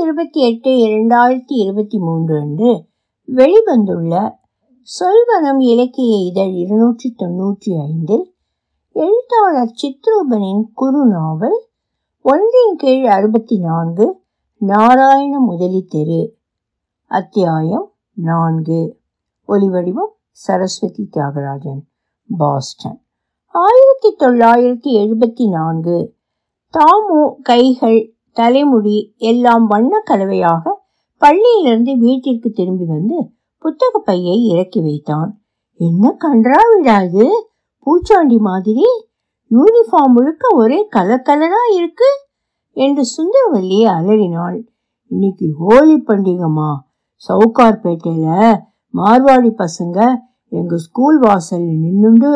இருபத்தி எட்டு இரண்டாயிரத்தி இருபத்தி மூன்று அன்று வெளிவந்துள்ள சொல்வனம் இலக்கிய இதழ் இருநூற்றி தொன்னூற்றி ஐந்தில் எழுத்தாளர் சித்ரூபனின் குறு நாவல் ஒன்றின் கீழ் அறுபத்தி நான்கு நாராயண முதலி தெரு அத்தியாயம் நான்கு. ஒலிவடிவம் சரஸ்வதி தியாகராஜன் பாஸ்டன். ஆயிரத்தி தொள்ளாயிரத்தி எழுபத்தி நான்கு தாமு கைகள் தலைமுடி எல்லாம் வண்ண கலவையாக பள்ளியிலிருந்து வீட்டிற்கு திரும்பி வந்து புத்தக பையை இறக்கி வைத்தான். என்ன கன்றா விடாது பூச்சாண்டி மாதிரி? யூனிஃபார்ம் முழுக்க ஒரே கலர் கலரா இருக்கு? என்று சுந்தரவல்லி அலறினாள். இன்னைக்கு ஹோலி பண்டிகைமா சவுகார்பேட்டையில மார்வாடி பசங்க எங்க ஸ்கூல் வாசலில் நின்றுண்டு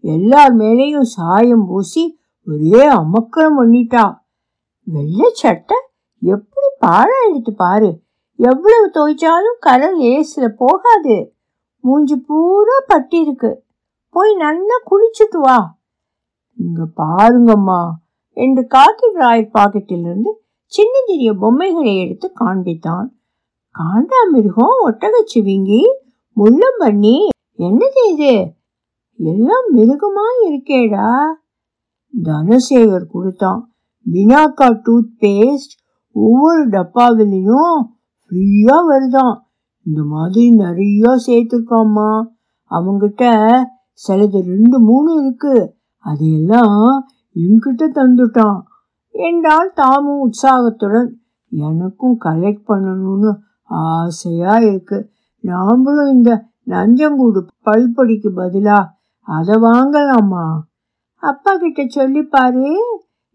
எல்லார் மேலேயும் சாயம் பூசி ஒரே அமக்கலம் பண்ணிட்டா. வெள்ளை சட்டை எப்படி பாழாயிடுத்து பாரு. எவ்வளவு துவைச்சாலும் கலர் லேசில் போகாது. மூஞ்சி பூரா பட்டி இருக்கு. போய் நல்லா குளிச்சுட்டு வா. இங்க பாருங்கம்மா என்று காக்கி டிராயர் பாக்கெட்டிலிருந்து சின்னஞ்சிறிய பொம்மைகளை எடுத்து காண்பித்தான். காண்டாமிருகம் ஒட்டகச்சிவிங்கி முள்ளம் பண்ணி என்னது இது? எல்லாம் மிருகமா இருக்கேடா. தனசேகர் கொடுத்தான். பினாக்கா டூத் பேஸ்ட் ஒவ்வொரு டப்பாவிலையும் ஃப்ரீயாக வருதான். இந்த மாதிரி நிறைய சேர்த்துருக்காம்மா. அவங்கிட்ட சிலது ரெண்டு மூணு இருக்கு. அதையெல்லாம் என்கிட்ட தந்துட்டான். என்றால் தாமும் உற்சாகத்துடன். எனக்கும் கலெக்ட் பண்ணணும்னு ஆசையாக இருக்கு. நாமளும் இந்த நஞ்சங்கூடு பல்பொடிக்கு பதிலாக அதை வாங்கலாமா? அப்பா கிட்ட சொல்லி பாரு.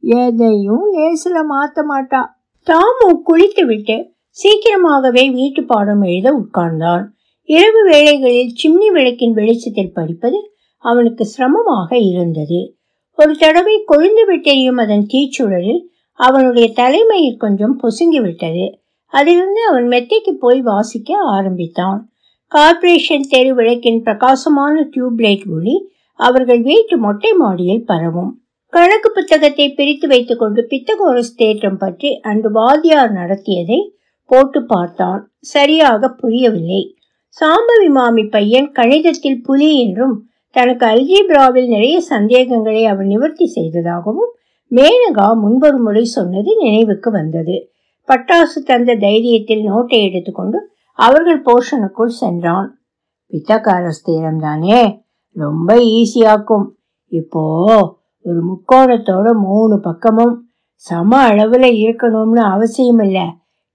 எதையும் லேசில் மாற்ற மாட்டா. தாமு குளித்து விட்டு சீக்கிரமாகவே வீட்டு பாடம் எழுத உட்கார்ந்தான். இரவு வேளைகளில் சிம்னி விளக்கின் வெளிச்சத்தில் படிப்பது அவனுக்கு சிரமமாக இருந்தது. ஒரு தடவை கொழுந்து விட்டெறியும் அதன் தீச்சுழலில் அவனுடைய தலைமையில் கொஞ்சம் பொசுங்கி விட்டது. அதிலிருந்து அவன் மெத்தைக்கு போய் வாசிக்க ஆரம்பித்தான். கார்ப்பரேஷன் தெரு விளக்கின் பிரகாசமான டியூப்லைட் ஒளி அவர்கள் வீட்டு மொட்டை மாடியில் பரவும். கணக்கு புத்தகத்தை பிரித்து வைத்துக்கொண்டு பித்தகோரஸ் தேற்றம் பற்றி அன்று வாத்தியார் நடத்தியதை போட்டு பார்த்தான். சரியாக புரியவில்லை. சாம்பவி மாமி பையன் கணிதத்தில் புலி என்றும் தனக்கு அல்ஜிப்ராவில் நிறைய சந்தேகங்களை அவன் நிவர்த்தி செய்ததாகவும் மேனகா முன்பொரு முறை சொன்னது நினைவுக்கு வந்தது. பட்டாசு தந்த தைரியத்தில் நோட்டை எடுத்துக்கொண்டு அவர்கள் போர்ஷனுக்குள் சென்றான். பித்தகாரஸ் தீரம் தானே ரொம்ப ஈஸியாக்கும். இப்போ ஒரு முக்கோணத்தோட மூணு பக்கமும் சம அளவுல இருக்கணும்னு அவசியம் இல்ல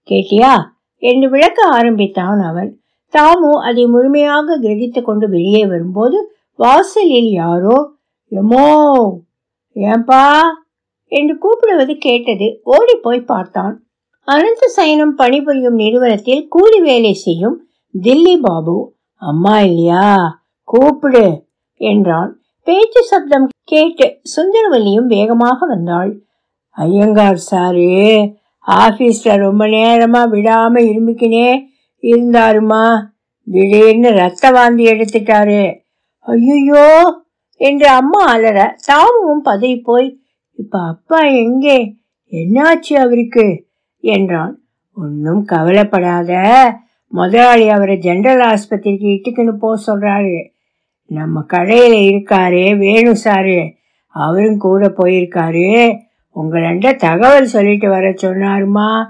கேட்டியா? என்று விளக்க ஆரம்பித்தான் அவன். தாமு அதை முழுமையாக கிரகித்து கொண்டு வெளியே வரும்போது வாசலில் யாரோ எமோ ஏம்பா என்று கூப்பிடுவது கேட்டது ஓடி போய் பார்த்தான். அனந்த சயனம் பணிபுரியும் நிறுவனத்தில் கூலி வேலை செய்யும் தில்லி பாபு அம்மா இல்லையா? கூப்பிடு என்றான். பேச்சு சப்தம் கேட்டு சுந்தரவல்லியும் வேகமாக வந்தாள். ஐயங்கார் சாரு ஆபீஸ்ல ரொம்ப நேரமா விடாம இருமிக்கினே இருந்தாருமா? திடீர்னு ரத்த வாந்தி எடுத்துட்டாரு. ஐயோ என்று அம்மா அலற தாமும் பதவி போய் இப்ப அப்பா எங்கே? என்னாச்சு அவருக்கு? என்றான். ஒன்னும் கவலைப்படாத. முதலாளி அவரை ஜெனரல் ஆஸ்பத்திரிக்கு இட்டுக்குன்னு போக சொல்றாரு. நம்ம கடையில் இருக்காரு வேணு சாரு. அவரும் கூட போயிருக்காரு. உங்களண்ட தகவல் சொல்லிட்டு வர சொன்னாருமா?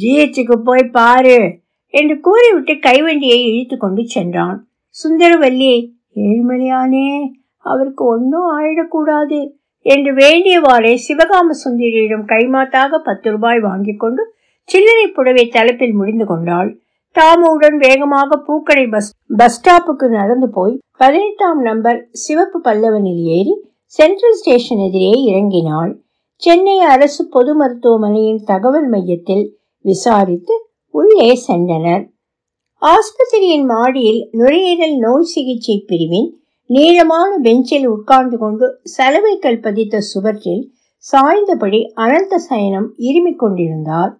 ஜிஹெச்சுக்கு போய் பாரு என்று கூறிவிட்டு கைவண்டியை இழுத்து கொண்டு சென்றான். சுந்தரவல்லி ஏழுமலையானே அவருக்கு ஒன்றும் ஆயிடக்கூடாது என்று வேண்டியவாறே சிவகாம சுந்தரியிடம் கைமாத்தாக பத்து ரூபாய் வாங்கி கொண்டு சில்லறை புடவை தலைப்பில் முடிந்து கொண்டாள். தாமுடன் வேகமாக பூக்கடை பஸ் பஸ் ஸ்டாப்புக்கு நடந்து போய் பதினெட்டாம் நம்பர் சிவப்பு பல்லவனில் ஏறி சென்ட்ரல் ஸ்டேஷன் எதிரே இறங்கினாள். சென்னை அரசு பொது மருத்துவமனையின் தகவல் மையத்தில் விசாரித்து உள்ளே சென்றனர். ஆஸ்பத்திரியின் மாடியில் நுரையீரல் நோய் சிகிச்சை பிரிவின் நீளமான பெஞ்சில் உட்கார்ந்து கொண்டு சலவைக்கல் பதித்த சுவற்றில் சாய்ந்தபடி அனந்த சயனம் இருமிக் கொண்டிருந்தார்.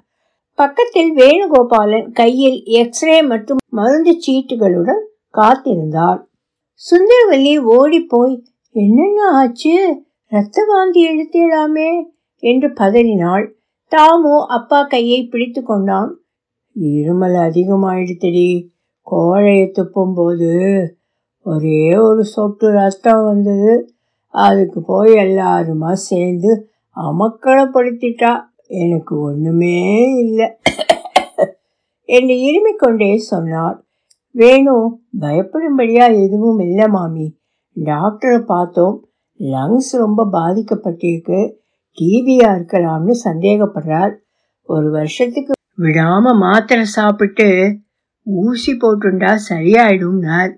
பக்கத்தில் வேணுகோபாலன் கையில் எக்ஸ்ரே மற்றும் மருந்து சீட்டுகளுடன் காத்திருந்தார் சுந்தரவல்லி ஓடி போய் என்னென்ன ஆச்சு? ரத்த வாந்தி எடுத்திடாமே என்று பதறினாள். தாமு அப்பா கையை பிடித்து கொண்டான். இருமல் அதிகமாயிடுத்தடி. கோழையை துப்பும்போது ஒரே ஒரு சொட்டு ரத்தம் வந்தது. அதுக்கு போய் எல்லாருமா சேர்ந்து அமக்களப்படுத்திட்டா எனக்கு ஒன்றுமே இல்லை. என்று இருமிக் கொண்டே சொன்னார். வேணு பயப்படும்படியா எதுவும் இல்லை மாமி. டாக்டரை பார்த்தோம். லங்ஸ் ரொம்ப பாதிக்கப்பட்டிருக்கு. டிபியா இருக்கலாம்னு சந்தேகப்படுறார். ஒரு வருஷத்துக்கு விடாம மாத்திரை சாப்பிட்டு ஊசி போட்டுண்டா சரியாயிடும்னார்.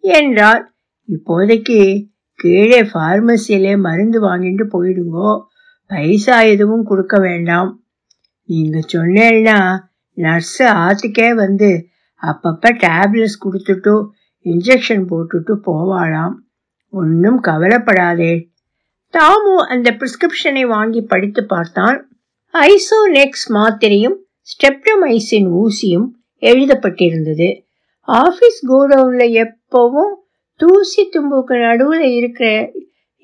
என்றார். இப்போதைக்கு கீழே ஃபார்மசியிலே மருந்து வாங்கிட்டு போயிடுங்கோ. பைசா எதுவும் கொடுக்க வேண்டாம். நீங்க சொன்னேன்னா நர்ஸு ஆத்துக்கே வந்து அப்பப்போ டேப்லெட்ஸ் கொடுத்துட்டு இன்ஜெக்ஷன் போட்டுட்டு போவாளாம். ஒன்றும் கவலைப்படாதே. தாமு அந்த பிரிஸ்கிரிப்ஷனை வாங்கி படித்து பார்த்தான் ஐசோநெக்ஸ் மாத்திரையும் ஸ்டெப்டமைசின் ஊசியும் எழுதப்பட்டிருந்தது. ஆஃபீஸ் கோடவுன்ல எப்பவும் தூசி தும்புக்கு நடுவில் இருக்கிற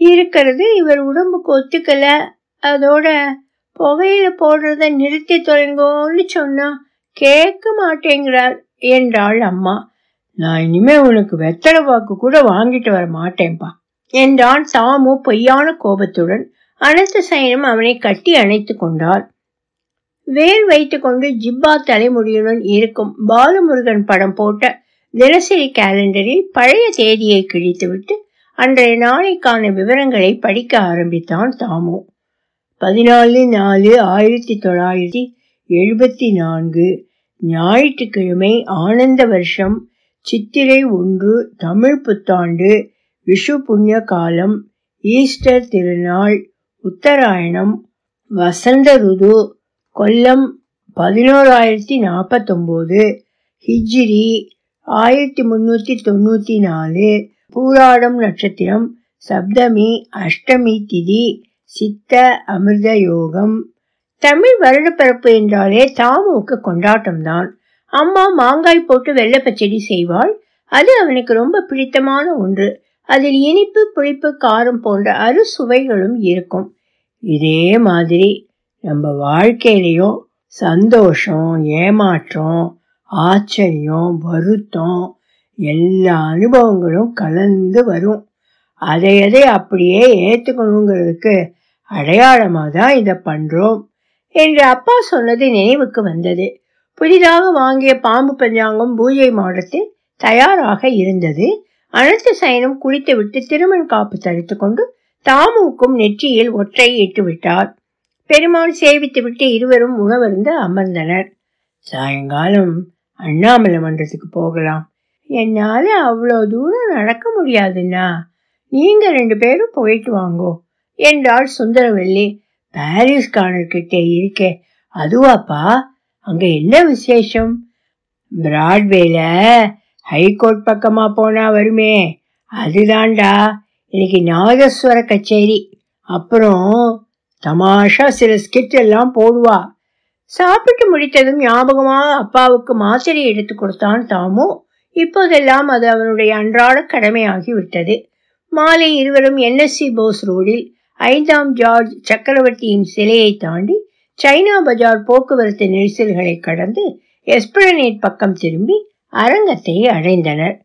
இருக்கிறது இவர் உடம்புக்கு ஒத்துக்கலை. அதோட புகையில போடுறத நிறுத்தி தொலைங்கோன்னு சொன்னா கேட்க மாட்டேங்கிறார் என்றாள் அம்மா. நான் இனிமே உனக்கு வெத்தலை வாக்கு கூட வாங்கிட்டு வர மாட்டேன்பா என்றான் சாமு பொய்யான கோபத்துடன். அனந்த சயனம் அவனை கட்டி அணைத்து கொண்டார் வேல் வைத்துக்கொண்டு ஜிப்பா தலைமுடியுடன் இருக்கும் பாலமுருகன் படம் போட்ட தினசரி கேலண்டரில் பழைய தேதியை கிழித்துவிட்டு அன்றைய நாளைக்கான விவரங்களை படிக்க ஆரம்பித்தான் தாமு பதினாலு நாலு ஆயிரத்தி தொள்ளாயிரத்தி எழுபத்தி நான்கு ஞாயிற்றுக்கிழமை ஆனந்த வருஷம் சித்திரை ஒன்று தமிழ் புத்தாண்டு விஷு புண்ணிய காலம் ஈஸ்டர் திருநாள் உத்தராயணம் வசந்த ருது கொல்லம் பதினோராயிரத்தி நாற்பத்தொம்போது ஹிஜ்ரி ஆயிரத்தி முந்நூற்றி தொண்ணூற்றி நாலு பூராடம் நட்சத்திரம் சப்தமி அஷ்டமி திதி சித்த அமிர்த யோகம். தமிழ் வருடப்பிறப்பு என்றாலே தாமுவுக்கு கொண்டாட்டம்தான். அம்மா மாங்காய் போட்டு வெள்ளை பச்சடி செய்வாள். அது அவனுக்கு ரொம்ப பிடித்தமான ஒன்று. அதில் இனிப்பு புளிப்பு காரம் போன்ற அறு சுவைகளும் இருக்கும். இதே மாதிரி நம்ம வாழ்க்கையிலையும் சந்தோஷம் ஏமாற்றம் ஆச்சரியம் வருத்தம் எல்லா அனுபவங்களும் கலந்து வரும். அதை எதை அப்படியே ஏற்றுக்கணுங்கிறதுக்கு அடையாளமாக தான் இதை பண்ணுறோம் என்று அப்பா சொன்னது நினைவுக்கு வந்தது. புதிதாக வாங்கிய பாம்பு பஞ்சாங்கம் பூஜை மாடத்தில் தயாராக இருந்தது. அனந்த சயனம் குளித்துவிட்டு திருமண் காப்பு தரித்து கொண்டு தாமுக்கும் நெற்றியில் ஒற்றை இட்டு விட்டார். பெருமாள் சேவித்துவிட்டு இருவரும் உணவருந்து அமர்ந்தனர். சாயங்காலம் அண்ணாமலை மன்றத்துக்கு போகலாம். என்னால அவ்வளோ தூரம் நடக்க முடியாதுன்னா நீங்க ரெண்டு பேரும் போயிட்டு வாங்கோ. என்றாள் சுந்தரவல்லி. பாரிஸ் கார்னர்கிட்ட இருக்கே. அதுவாப்பா? அங்க என்ன விசேஷம்? பிராட்வேல ஹைகோர்ட் பக்கமா போனா வருமே. அதுதான்டா. இன்னைக்கு நாதஸ்வர கச்சேரி. அப்புறம் தமாஷா சில ஸ்கிட் எல்லாம் போடுவா. சாப்பிட்டு முடித்ததும் ஞாபகமா அப்பாவுக்கு மாத்திரை எடுத்து கொடுத்தான் தாமு. இப்போதெல்லாம் அது அவனுடைய அன்றாட கடமையாகி விட்டது மாலை இருவரும் என்எஸ்சி போஸ் ரோடில் ஐந்தாம் ஜார்ஜ் சக்கரவர்த்தியின் சிலையை தாண்டி சைனா பஜார் போக்குவரத்து நெரிசல்களை கடந்து எஸ்பிரனேட் பக்கம் திரும்பி அரங்கத்தை அடைந்தனர்.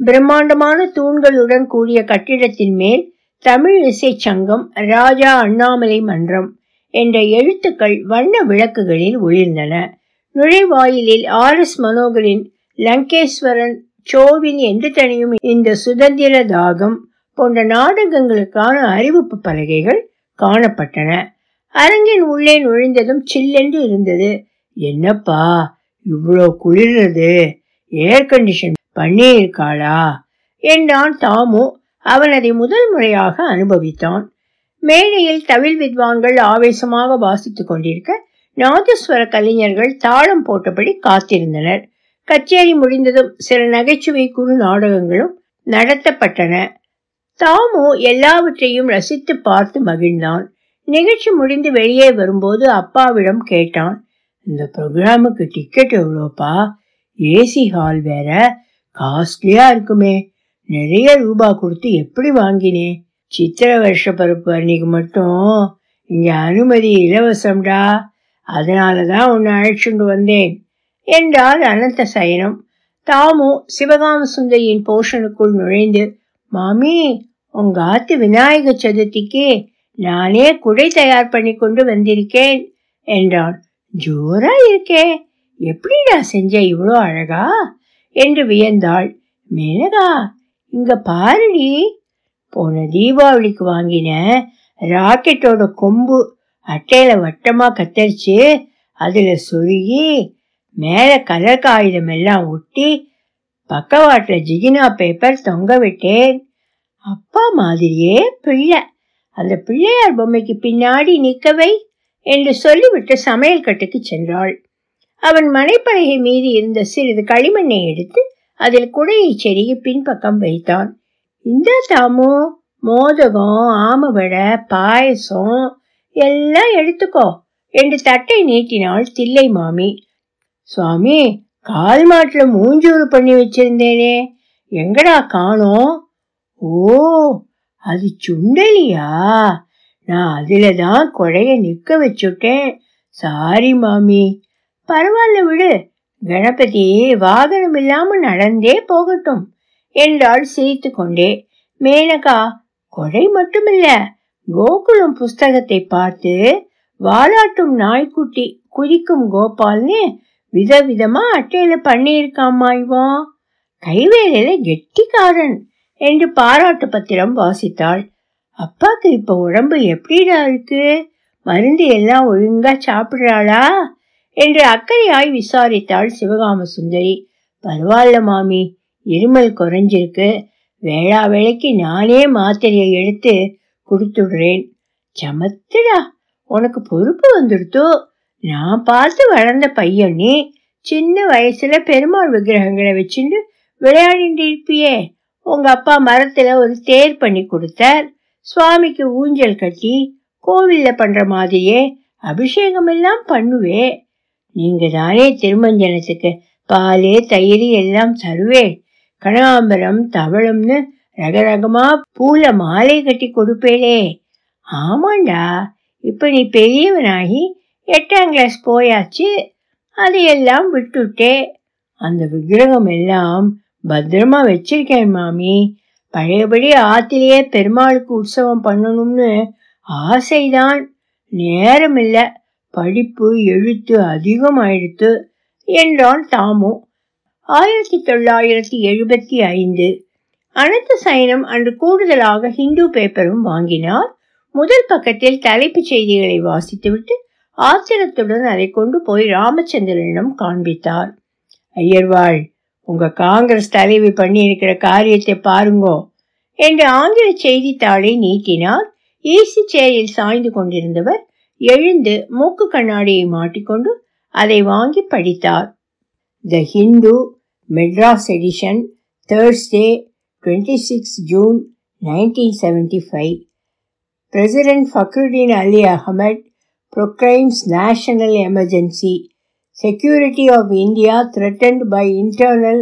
பிரம்மாண்டமான தூண்களுடன் கூடிய கட்டிடத்தின் மேல் தமிழ் இசை சங்கம் ராஜா அண்ணாமலை மன்றம் என்ற எழுத்துக்கள் வண்ண விளக்குகளில் ஒளிர்ந்தன. நுழைவாயிலில் ஆர் எஸ் மனோகரின் லங்கேஸ்வரன் சோவின் என்று தனியும் இந்த சுதந்திர தாகம் போன்ற நாடகங்களுக்கான அறிவிப்பு பலகைகள் காணப்பட்டன. அரங்கின் உள்ளே நுழைந்ததும் சில்லென்று இருந்தது. என்னப்பா இவ்வளோ குளிர்றது? ஏர் கண்டிஷன் பண்ணியிருக்காளா என்றான் தாமு. அவன் அதை முதல் முறையாக அனுபவித்தான். மேடையில் தவில் வித்வான்கள் ஆவேசமாக வாசித்துக் கொண்டிருக்க நாதஸ்வர கலைஞர்கள் தாளம் போட்டபடி காத்திருந்தனர். கச்சேரி முடிந்ததும் சில நகைச்சுவை குறு நாடகங்களும் நடத்தப்பட்டன. தாமு எல்லாவற்றையும் ரசித்து பார்த்து மகிழ்ந்தான். நிகழ்ச்சி முடிந்து வெளியே வரும்போது அப்பாவிடம் கேட்டான் இந்த ப்ரோக்ராமுக்கு டிக்கெட் எவ்வளோப்பா? ஏசி ஹால் வேற. காஸ்ட்லியா இருக்குமே. நிறைய ரூபா கொடுத்து எப்படி வாங்கினேன் சித்திர வருஷ பருப்பு அன்னைக்கு மட்டும். இங்க அனுமதி இலவசம்டா. அதனால தான் உன்னை அழைச்சிட்டு வந்தேன் என்றார் அனந்த சயனம். தாமு சிவகாம சுந்தரியின் போஷனுக்குள் நுழைந்து மாமி உங்க ஆத்து விநாயக சதுர்த்திக்கு நானே குடை தயார் பண்ணி கொண்டு வந்திருக்கேன் என்றான் ஜோரா இருக்கே நான் செஞ்ச இவ்வளோ அழகா? என்று வியந்தாள். மேனகா இங்க பாருடி போன தீபாவளிக்கு வாங்கின ராக்கெட்டோட கொம்பு அட்டையில வட்டமா கத்தரிச்சு அதுல சொருகி மேல கலர் காகிதம் எல்லாம் ஒட்டி பக்கவாட்டுல ஜிகினா பேப்பர் தொங்க விட்டேன். அப்பா மாதிரியே பிள்ளை. அந்த பிள்ளையார் பொம்மைக்கு பின்னாடி நிற்கவை என்று சொல்லிவிட்டு சமையல் கட்டுக்கு சென்றாள். அவன் மனைப்பலகை மீது இருந்த சிறிது களிமண்ணை எடுத்து அதில் குடையை செருகி பின்பக்கம் வைத்தான். இந்த தாமு மோதகம் ஆமவடை பாயசம் எல்லாம் எடுத்துக்கோ என்று தட்டை நீட்டினாள் தில்லை மாமி. சுவாமி கால் மாட்டுல மூஞ்சூறு பண்ணி வச்சிருந்தேனே. எங்கடா காணோம்? ஓ அது சுண்டலியா? நான் அதுல தான் கொடைய நிக்க வச்சுட்டேன். சாரி மாமி. பரவாயில்ல விடு. கணபதி வாகனம் இல்லாம நடந்தே போகட்டும் என்றாள் சிரித்து கொண்டே மேனகா கொடை மட்டுமில்ல. கோகுலம் புஸ்தகத்தை பார்த்து வாலாட்டும் நாய்க்குட்டி குதிக்கும் கோபால்னு விதவிதமா அட்டையில பண்ணியிருக்காம்மா இவன் கைவேலையில கெட்டிக்காரன் என்று பாராட்டு பத்திரம் வாசித்தாள். அப்பாக்கு இப்ப உடம்பு எப்படிடா இருக்கு? மருந்து எல்லாம் ஒழுங்கா சாப்பிடுறாளா? என்று அக்கறையாய் விசாரித்தாள் சிவகாம சுந்தரி பரவாயில்ல மாமி இருமல் குறைஞ்சிருக்கு. வேளா வேளைக்கு நானே மாத்திரையை எடுத்து கொடுத்துடுறேன். சமத்துடா உனக்கு பொறுப்பு வந்துடுத்தோ. நான் பார்த்து வளர்ந்த பையன் நீ சின்ன வயசுல பெருமாள் விக்கிரகங்களை வச்சுட்டு விளையாடிட்டு இருப்பியே உங்க அப்பா மரத்துல ஒரு தேர் பண்ணி கொடுத்தார். சுவாமிக்கு ஊஞ்சல் கட்டி கோவில்ல பண்ற மாதிரியே அபிஷேகம் எல்லாம் பண்ணுவே. நீங்க தானே திருமஞ்சனத்துக்கு பால் தயிர் எல்லாம் தருவே. கனகாம்பரம் தவளம்னு ரகரகமா பூல மாலை கட்டி கொடுப்பேளே. ஆமாண்டா இப்ப நீ பெரியவனாகி எட்டாம் கிளாஸ் போயாச்சு. அதையெல்லாம் விட்டுட்டே அந்த விக்கிரகம் எல்லாம் பத்திரமா வச்சிருக்கேன் மாமி. பழையபடி ஆத்திலேயே பெருமாளுக்கு உற்சவம் பண்ணணும்னு ஆசைதான். நேரம் இல்லை படிப்பு எழுத்து அதிகமாயிடுத்து என்றான் தாமு. ஆயிரத்தி தொள்ளாயிரத்தி எழுபத்தி ஐந்து. அனந்த சைனம் அன்று கூடுதலாக ஹிந்து பேப்பரும் வாங்கினார். முதல் பக்கத்தில் தலைப்புச் செய்திகளை வாசித்துவிட்டு ஆத்திரத்துடன் அதை கொண்டு போய் ராமச்சந்திரனிடம் காண்பித்தார். ஐயர்வாள் உங்க காங்கிரஸ் தலைவி பண்ணி இருக்கிற காரியத்தை பாருங்கோ. என்று ஆங்கில செய்தித்தாளை நீட்டினார். ஈசி சேரில் சாய்ந்து கொண்டிருந்தவர் எழுந்து மூக்கு கண்ணாடியை மாட்டிக்கொண்டு அதை வாங்கி படித்தார். The Hindu Madras edition Thursday twenty six June nineteen seventy five president Fakhruddin Ali Ahmed proclaims national emergency. Security of India threatened by internal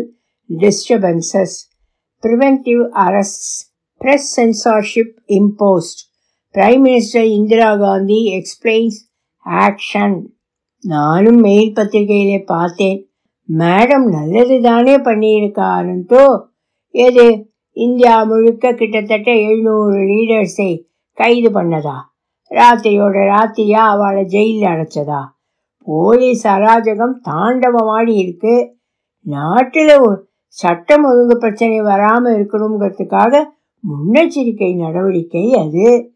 disturbances. Preventive arrests. Press censorship imposed. Prime Minister Indira Gandhi explains action. நானும் mail பத்திரிகையிலே பார்த்தேன் madam நல்லது தானே பண்ணியிருக்காருந்தோ எது India முழுக்க கிட்டத்தட்ட எழுநூறு லீடர்ஸை கைது பண்ணதா ராத்திரியோட ராத்திரியா அவளை ஜெயிலில் அடைச்சதா? போலீஸ் அராஜகம் தாண்டவமாடி இருக்கு. நாட்டில் சட்டம் ஒழுங்கு பிரச்சனை வராமல் இருக்கணுங்கிறதுக்காக முன்னெச்சரிக்கை நடவடிக்கை அது.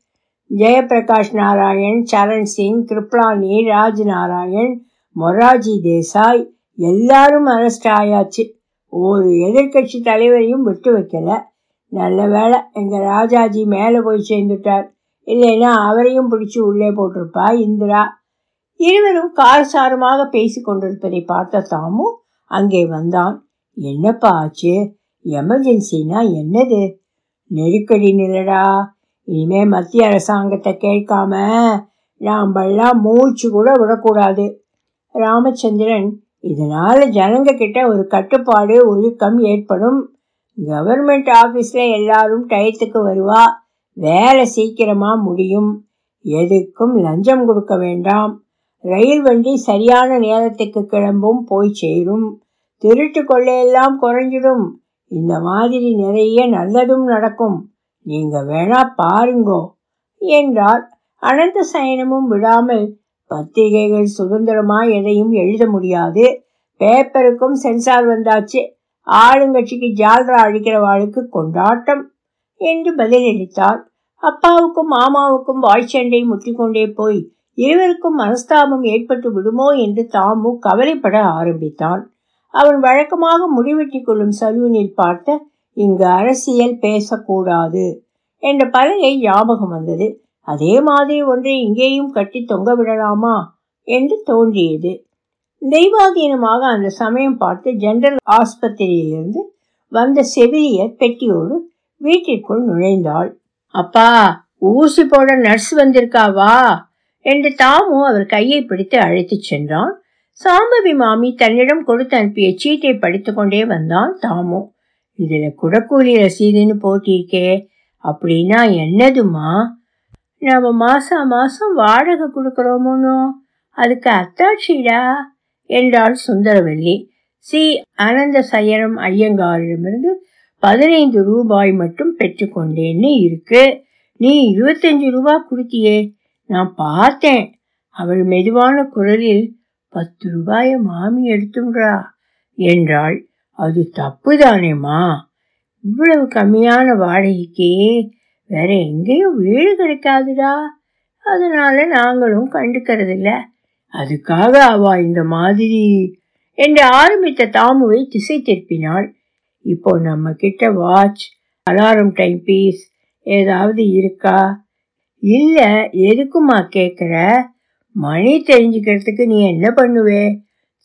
ஜெயபிரகாஷ் நாராயண் சரண் சிங் கிருப்லானி ராஜ் நாராயண் மொராஜி தேசாய் எல்லாரும் அரெஸ்ட் ஆயாச்சு. ஒரு எதிர்கட்சி தலைவரையும் விட்டு வைக்கல. நல்ல வேலை எங்கள் ராஜாஜி மேலே போய் சேர்ந்துட்டார். இல்லைன்னா அவரையும் பிடிச்சி உள்ளே போட்டிருப்பா இந்திரா. இருவரும் காரசாரமாக பேசி கொண்டிருப்பதை பார்த்த தாமு அங்கே வந்தான். என்னப்பா ஆச்சு? எமர்ஜென்சினா என்னது? நெருக்கடி நிலடா. இனிமே மத்திய அரசாங்கத்தை கேட்காம நாம்பெல்லாம் மூச்சு கூட விடக்கூடாது. ராமச்சந்திரன் இதனால் ஜனங்க கிட்ட ஒரு கட்டுப்பாடு ஒழுக்கம் ஏற்படும். கவர்மெண்ட் ஆஃபீஸில் எல்லாரும் டயத்துக்கு வருவா. வேலை சீக்கிரமா முடியும். எதுக்கும் லஞ்சம் கொடுக்க வேண்டாம். ரயில் வண்டி சரியான நேரத்துக்கு கிளம்பும் போய் சேரும். திருட்டு கொள்ளையெல்லாம் குறைஞ்சிடும். இந்த மாதிரி நிறைய நல்லதும் நடக்கும். நீங்க வேணா பாருங்கோ. என்றார் அனந்த சயனமும் விடாமல் பத்திரிகைகள் சுதந்திரமா எதையும் எழுத முடியாது. பேப்பருக்கும் சென்சார் வந்தாச்சு. ஆளுங்கட்சிக்கு ஜால்ரா அடிக்கிறவாளுக்கு கொண்டாட்டம். என்று பதிலளித்தார் அப்பாவுக்கும் மாமாவுக்கும் வாய்ச்சண்டை முற்றிக்கொண்டே போய் இருவருக்கும் மனஸ்தாபம் ஏற்பட்டு விடுமோ? என்று தாமு கவலைப்பட ஆரம்பித்தான். அவன் வழக்கமாக முடிவெட்டி கொள்ளும் சலூனில் பார்த்த இங்கு அரசியல் பேசக்கூடாது என்ற பலகை ஞாபகம் வந்தது. அதே மாதிரி ஒன்றை இங்கேயும் கட்டி தொங்க விடலாமா? என்று தோன்றியது. தெய்வாதீனமாக அந்த சமயம் பார்த்து ஜெனரல் ஆஸ்பத்திரியிலிருந்து வந்த செவிலியர் பெட்டியோடு வீட்டிற்குள் நுழைந்தாள். அப்பா ஊசி போட நர்ஸ் வந்திருக்காவா என்று தாமு அவர் கையை பிடித்து அழைத்துச் சென்றான். சாம்பவி மாமி தன்னிடம் கொடுத்து அனுப்பிய சீட்டை படித்துக்கொண்டே வந்தான் தாமு. இதுல குடக்கூலி ரசீதுன்னு போட்டிருக்கே அப்படின்னா என்னதுமா நாம மாசா மாசம் வாடகை கொடுக்கறோமோனோ அதுக்கு அத்தாட்சிடா? என்றாள் சுந்தரவல்லி. சி. அனந்த சயனம் ஐயங்காரிடமிருந்து பதினைந்து ரூபாய் மட்டும் பெற்றுக்கொண்டேன்னு இருக்கு. நீ இருபத்தஞ்சு ரூபாய் கொடுத்தியே. நான் பார்த்தேன். அவள் மெதுவான குரலில் பத்து ரூபாய மாமி எடுத்துன்றா என்றாள். அது தப்பு தானேம்மா இவ்வளவு கம்மியான வாடகைக்கு வேற எங்கேயும் வீடு கிடைக்காதுடா. அதனால நாங்களும் கண்டுக்கிறதில்ல. அதுக்காக அவ இந்த மாதிரி என்று ஆரம்பித்த தாமுவை திசை திருப்பினாள். இப்போ நம்ம கிட்ட வாட்ச் அலாரம் டைம் பீஸ் ஏதாவது இருக்கா? இல்ல எதுக்குமா கேக்குற? மணி தெரிஞ்சுக்கிறதுக்கு நீ என்ன பண்ணுவே?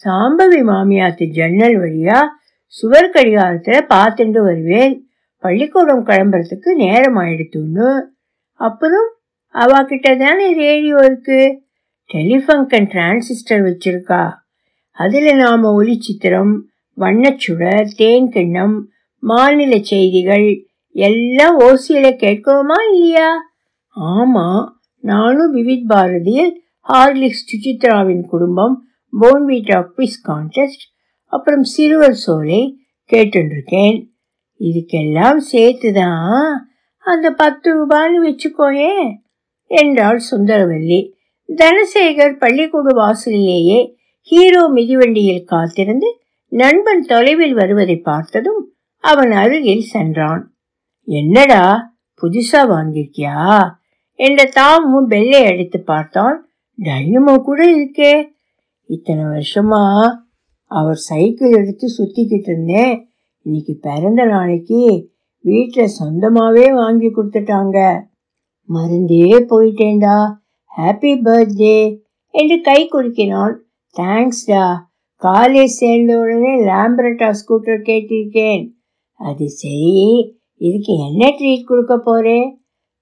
சாம்பவி மாமியாத்து ஜன்னல் வழியா சுவர் கடிகாரத்துல பார்த்துட்டு வருவேன். பள்ளிக்கூடம் கிளம்புறதுக்கு நேரம் ஆயிடுத்துன்னு. அப்புறம் அவகிட்ட தானே ரேடியோ இருக்கு? டெலிஃபங்கன் டிரான்சிஸ்டர் வச்சிருக்கா? நாம் நாம ஒலிச்சித்திரம் வண்ணச்சுடர் தேன் கிண்ணம் மாநில செய்திகள் எல்லாம் ஓசியில கேட்கிறோமா இல்லையா? ஆமா நானும் விவித் பாரதியில் ஹார்லிக்ஸ் சுசித்ராவின் குடும்பம் போன்வீட்டா குவிஸ் கான்டெஸ்ட் அப்புறம் சிறுவர் சோலை கேட்டுருக்கேன் இதுக்கெல்லாம் சேர்த்துதான் அந்த பத்து ரூபான்னு வச்சுக்கோயே என்றாள் சுந்தரவல்லி. தனசேகர் பள்ளிக்கூட வாசலிலேயே ஹீரோ மிதிவண்டியில் காத்திருந்து நண்பன் தொலைவில் வருவதை பார்த்ததும் அவன் அருகில் சென்றான். என்னடா புதுசா வாங்கிருக்கியா என்ற தாமு பெல்லை அடித்து பார்த்தான். டைனமோ கூட இருக்கே. இத்தனை வருஷமா? அவர் சைக்கிள் எடுத்து சுத்திக்கிட்டு இருந்தேன். இன்னைக்கு பிறந்த நாளைக்கு வீட்டில் சொந்தமாவே வாங்கி கொடுத்துட்டாங்க. மருந்தே போயிட்டேன்டா. ஹாப்பி பர்த்டே என்று கை குலுக்கினான். தேங்க்ஸ்டா காலேஜ் சேர்ந்த உடனே லேம்பரட்டா ஸ்கூட்டர் கேட்டிருக்கேன். அது சரி இதுக்கு என்ன ட்ரீட் கொடுக்க போகிறேன்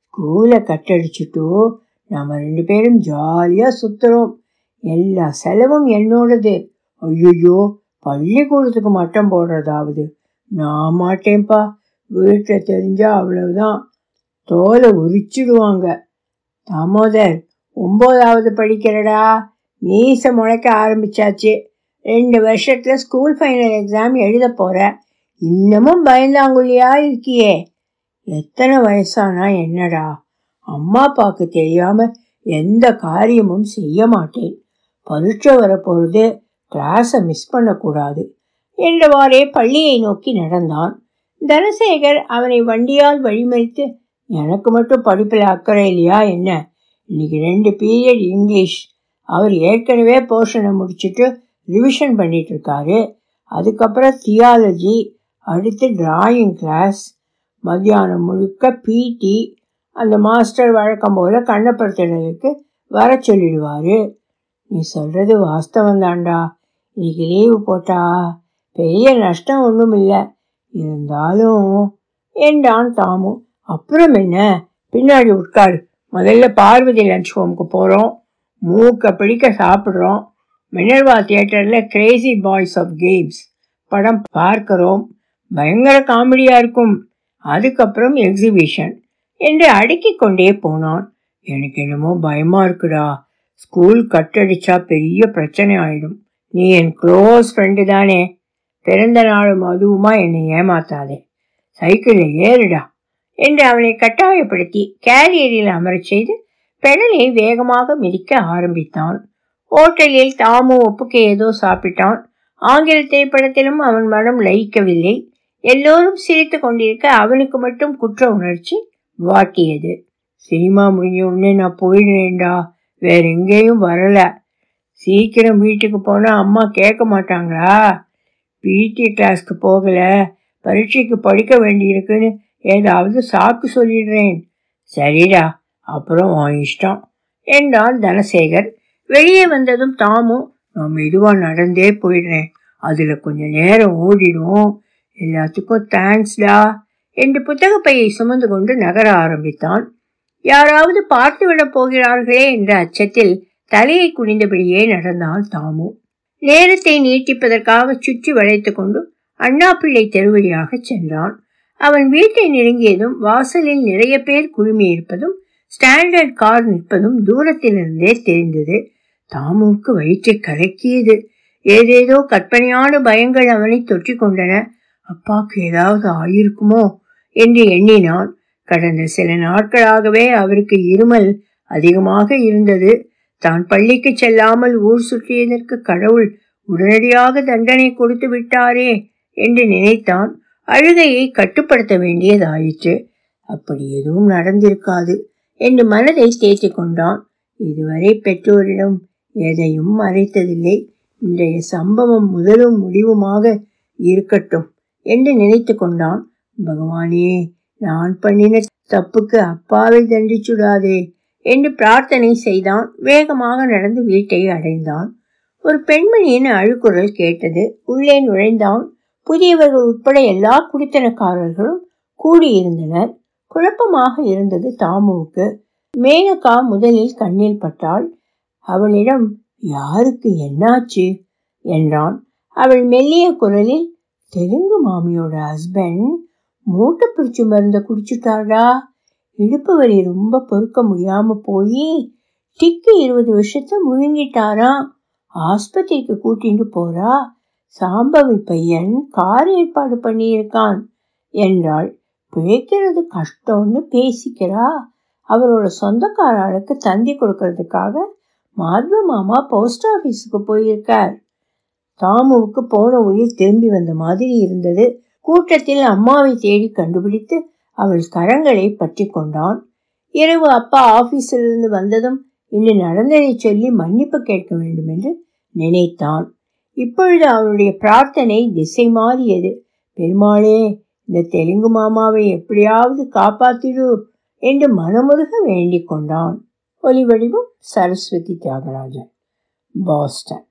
ஸ்கூலை கட்டடிச்சுட்டு நாம ரெண்டு பேரும் ஜாலியாக சுற்றுறோம் எல்லா செலவும் என்னோடது. ஐயோ பள்ளிக்கூடத்துக்கு மட்டம் போடுறதாவது. நான் மாட்டேன்ப்பா. வீட்டில் தெரிஞ்சால் அவ்வளவுதான். தோலை உரிச்சிடுவாங்க. தாமோதர் ஒம்போதாவது படிக்கிறடா. மீச முளைக்க ஆரம்பிச்சாச்சு. ரெண்டு வருஷத்துல ஸ்கூல் ஃபைனல் எக்ஸாம் எழுத போற. இன்னமும் பயந்தாங்குழியா இருக்கியே. எத்தனை வயசானா என்னடா? அம்மா அப்பாவுக்கு தெரியாம எந்த காரியமும் செய்ய மாட்டேன். பரீட்சை வரப்போறது கிளாஸை மிஸ் பண்ணக்கூடாது. என்றவாறே பள்ளியை நோக்கி நடந்தான். தனசேகர் அவனை வண்டியால் வழிமறித்து எனக்கு மட்டும் படிப்பில் அக்கறை இல்லையா? என்ன? இன்னைக்கு ரெண்டு பீரியட் இங்கிலீஷ். அவர் ஏற்கனவே போர்ஷனை முடிச்சுட்டு ரிவிஷன் பண்ணிட்டு இருக்காரு அதுக்கப்புறம் தியாலஜி அடுத்து டிராயிங் கிளாஸ் மத்தியானம் முழுக்க பிடி அந்த மாஸ்டர் வழக்கம் போல கண்ணப்படுத்தினருக்கு வர சொல்லிடுவார். நீ சொல்கிறது வாஸ்தவம் தான்டா இன்னைக்கு லீவு போட்டா பெரிய நஷ்டம் ஒன்றும் இல்லை இருந்தாலும் என்றான் தாமு. அப்புறம் என்ன? பின்னாடி உட்காரு. முதல்ல பார்வதி லஞ்ச் ஹோம்க்கு போகிறோம் மூக்க பிடிக்க சாப்பிட்றோம். மினர்வா தியேட்டரில் கிரேசி பாய்ஸ் ஆஃப் கேம்ஸ் படம் பார்க்கிறோம். பயங்கர காமெடியாக இருக்கும். அதுக்கப்புறம் எக்ஸிபிஷன் என்று அடுக்கிக் கொண்டே போனான். எனக்கு என்னமோ பயமாக இருக்குடா. ஸ்கூல் கட்டடிச்சா பெரிய பிரச்சனை ஆயிடும். நீ என் க்ளோஸ் ஃப்ரெண்டு தானே. பிறந்த நாளும் அதுவுமா என்னை ஏமாத்தாதே. சைக்கிளில் ஏறுடா என்று அவனை கட்டாயப்படுத்தி கேரியரில் அமரச் செய்து பெடலை வேகமாக மிதிக்க ஆரம்பித்தான். ஹோட்டலில் தாமும் ஒப்புக்கு ஏதோ சாப்பிட்டான். ஆங்கில திரைப்படத்திலும் அவன் மனம் லயிக்கவில்லை. எல்லோரும் சிரித்து கொண்டிருக்க அவனுக்கு மட்டும் குற்ற உணர்ச்சி வாட்டியது. சினிமா முடிஞ்ச உடனே நான் போயிடுறேன்டா. வேற எங்கேயும் வரல. சீக்கிரம் வீட்டுக்கு போனா அம்மா கேட்க மாட்டாங்களா? பிடி கிளாஸ்க்கு போகல. பரீட்சைக்கு படிக்க வேண்டியிருக்குன்னு ஏதாவது சாக்கு சொல்லிடுறேன். சரிடா. அப்புறம் உன் இஷ்டம். என்றான் தனசேகர். வெளியே வந்ததும் தாமும் நான் மெதுவா நடந்தே போயிடுறேன். அதுல கொஞ்சம் நேரம் ஓடிடும். எல்லாத்துக்கும் தேங்க்ஸ்டா என்று புத்தக பையை சுமந்து கொண்டு நகர ஆரம்பித்தான். யாராவது பார்த்து விட போகிறார்களே என்ற அச்சத்தில் தலையை குனிந்தபடியே நடந்தான் தாமு. நேரத்தை நீட்டிப்பதற்காக சுற்றி வளைத்து கொண்டு அண்ணா பிள்ளை தெருவழியாக சென்றான். அவன் வீட்டை நெருங்கியதும் வாசலில் நிறைய பேர் குழுமியிருப்பதும் ஸ்டாண்டர்ட் கார் நிற்பதும் தூரத்திலிருந்தே தெரிந்தது. தாமுக்கு வயிற்றை கலக்கியது. ஏதேதோ கற்பனையான பயங்கள் அவனை தொற்றிக் கொண்டன அப்பாக்கு ஏதாவது ஆயிருக்குமோ என்று எண்ணினான். கடந்த சில நாட்களாகவே அவருக்கு இருமல் அதிகமாக இருந்தது. தான் பள்ளிக்கு செல்லாமல் ஊர் சுற்றியதற்கு கடவுள் உடனடியாக தண்டனை கொடுத்து விட்டாரே என்று நினைத்தான். அழுகையை கட்டுப்படுத்த வேண்டியதாயிற்று. அப்படி எதுவும் நடந்திருக்காது என்று மனதை தேற்றிக் கொண்டான். இதுவரை பெற்றோரிடம் எதையும் மறைத்ததில்லை. இன்றைய சம்பவம் முதலும் முடிவுமாக இருக்கட்டும் என்று நினைத்து கொண்டான். பகவானே நான் பண்ணின தப்புக்கு அப்பாவை தண்டிச்சுடாதே என்று பிரார்த்தனை செய்தான். வேகமாக நடந்து வீட்டை அடைந்தான். ஒரு பெண்மணியின் அழுக்குரல் கேட்டது. உள்ளே நுழைந்தான். புதியவர்கள் உட்பட எல்லா குடித்தனக்காரர்களும் கூடியிருந்தனர். குழப்பமாக இருந்தது தாமுவுக்கு. மேனகா முதலில் கண்ணில் பட்டாள். அவளிடம் யாருக்கு என்னாச்சு? என்றான். அவள் மெல்லிய குரலில் தெலுங்கு மாமியோட ஹஸ்பண்ட் மூட்டை பிரிச்சு மருந்தை குடிச்சுட்டாரா? இடுப்பு வலி ரொம்ப பொறுக்க முடியாம போய் டிக்கு இருபது வருஷத்தை முழுங்கிட்டாராம் ஆஸ்பத்திரிக்கு கூட்டிட்டு போறா? சாம்பவி பையன் கார் ஏற்பாடு பண்ணியிருக்கான் என்றாள். பிழைக்கிறது கஷ்டம்னு பேசிக்கிறா. அவரோட சொந்தக்காரர்களுக்கு தந்தி கொடுக்கறதுக்காக மாதவ மாமா போஸ்ட் ஆஃபீஸுக்கு போயிருக்கார். தாமுவுக்கு போன உயிர் திரும்பி வந்த மாதிரி இருந்தது. கூட்டத்தில் அம்மாவை தேடி கண்டுபிடித்து அவள் கரங்களை பற்றி கொண்டான். இரவு அப்பா ஆபீஸிலிருந்து வந்ததும் இன்று நடந்ததை சொல்லி மன்னிப்பு கேட்க வேண்டும் என்று நினைத்தான். இப்பொழுது அவனுடைய பிரார்த்தனை திசை மாறியது. பெருமாளே இந்த தெலுங்கு மாமாவை எப்படியாவது காப்பாத்திடு என்று மனமுருக வேண்டிக் கொண்டான். ஒலி வடிவம் சரஸ்வதி தியாகராஜன் பாஸ்டன்